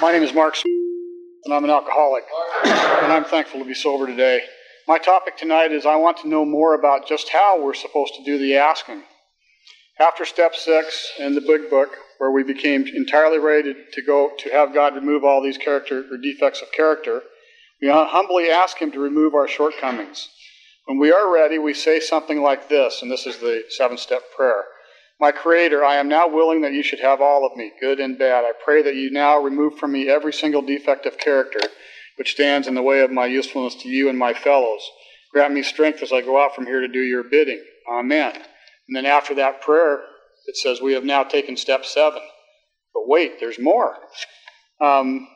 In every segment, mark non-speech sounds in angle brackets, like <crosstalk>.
My name is Mark, and I'm an alcoholic, and I'm thankful to be sober today. My topic tonight is I want to know more about just how we're supposed to do the asking. After step six in the big book, where we became entirely ready to, go to have God remove all these character or defects of character, we uh, humbly ask Him to remove our shortcomings. When we are ready, we say something like this, and this is the seven step prayer. My Creator, I am now willing that you should have all of me, good and bad. I pray that you now remove from me every single defect of character which stands in the way of my usefulness to you and my fellows. Grant me strength as I go out from here to do your bidding. Amen. And then after that prayer, it says, We have now taken step seven. But wait, there's more. Um,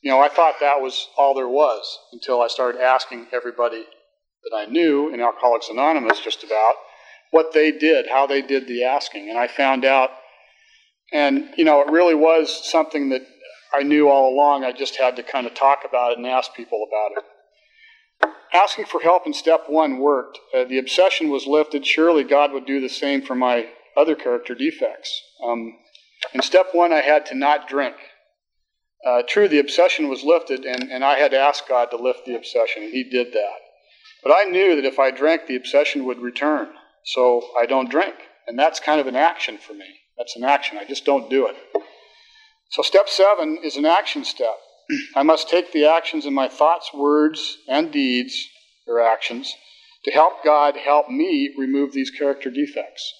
you know, I thought that was all there was until I started asking everybody that I knew in Alcoholics Anonymous just about what they did, how they did the asking. And I found out, and, you know, it really was something that I knew all along. I just had to kind of talk about it and ask people about it. Asking for help in step one worked. Uh, the obsession was lifted. Surely God would do the same for my other character defects. Um, in step one, I had to not drink. Uh, true, the obsession was lifted, and, and I had asked God to lift the obsession, and He did that. But I knew that if I drank, the obsession would return. So I don't drink. And that's kind of an action for me. That's an action. I just don't do it. So, step seven is an action step. <clears throat> I must take the actions in my thoughts, words, and deeds, or actions, to help God help me remove these character defects.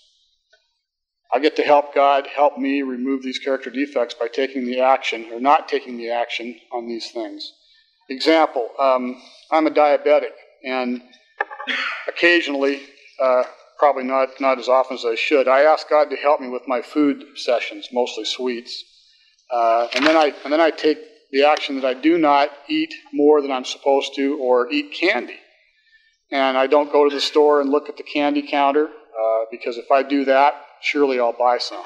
I get to help God help me remove these character defects by taking the action or not taking the action on these things. Example um, I'm a diabetic, and occasionally, uh, probably not, not as often as I should, I ask God to help me with my food sessions, mostly sweets. Uh, and then I and then I take the action that I do not eat more than I'm supposed to, or eat candy. And I don't go to the store and look at the candy counter uh, because if I do that, surely I'll buy some.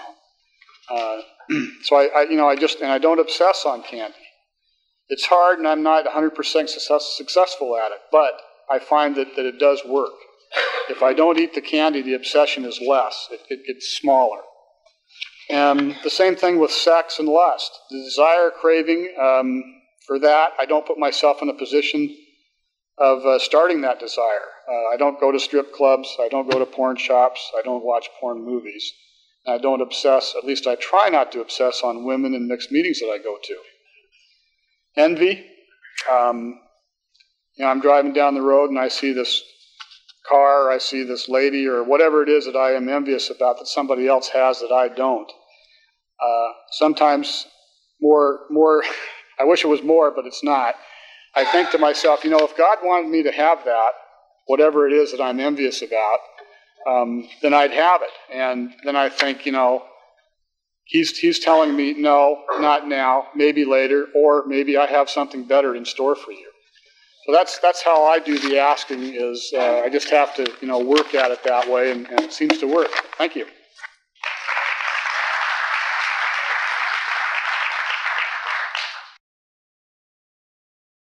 Uh, <clears throat> so I, I, you know, I just and I don't obsess on candy. It's hard, and I'm not 100% success, successful at it, but I find that, that it does work. If I don't eat the candy, the obsession is less. It, it gets smaller. And the same thing with sex and lust. The desire, craving, um, for that, I don't put myself in a position of uh, starting that desire. Uh, I don't go to strip clubs. I don't go to porn shops. I don't watch porn movies. I don't obsess, at least I try not to obsess on women in mixed meetings that I go to. Envy. Um, you know, I'm driving down the road and I see this car, I see this lady, or whatever it is that I am envious about that somebody else has that I don't. Uh, sometimes more, more, <laughs> I wish it was more, but it's not. I think to myself, you know, if God wanted me to have that, whatever it is that I'm envious about, um, then I'd have it. And then I think, you know, he's, he's telling me, no, not now, maybe later, or maybe I have something better in store for you. So that's, that's how I do the asking is uh, I just have to, you know, work at it that way, and, and it seems to work. Thank you.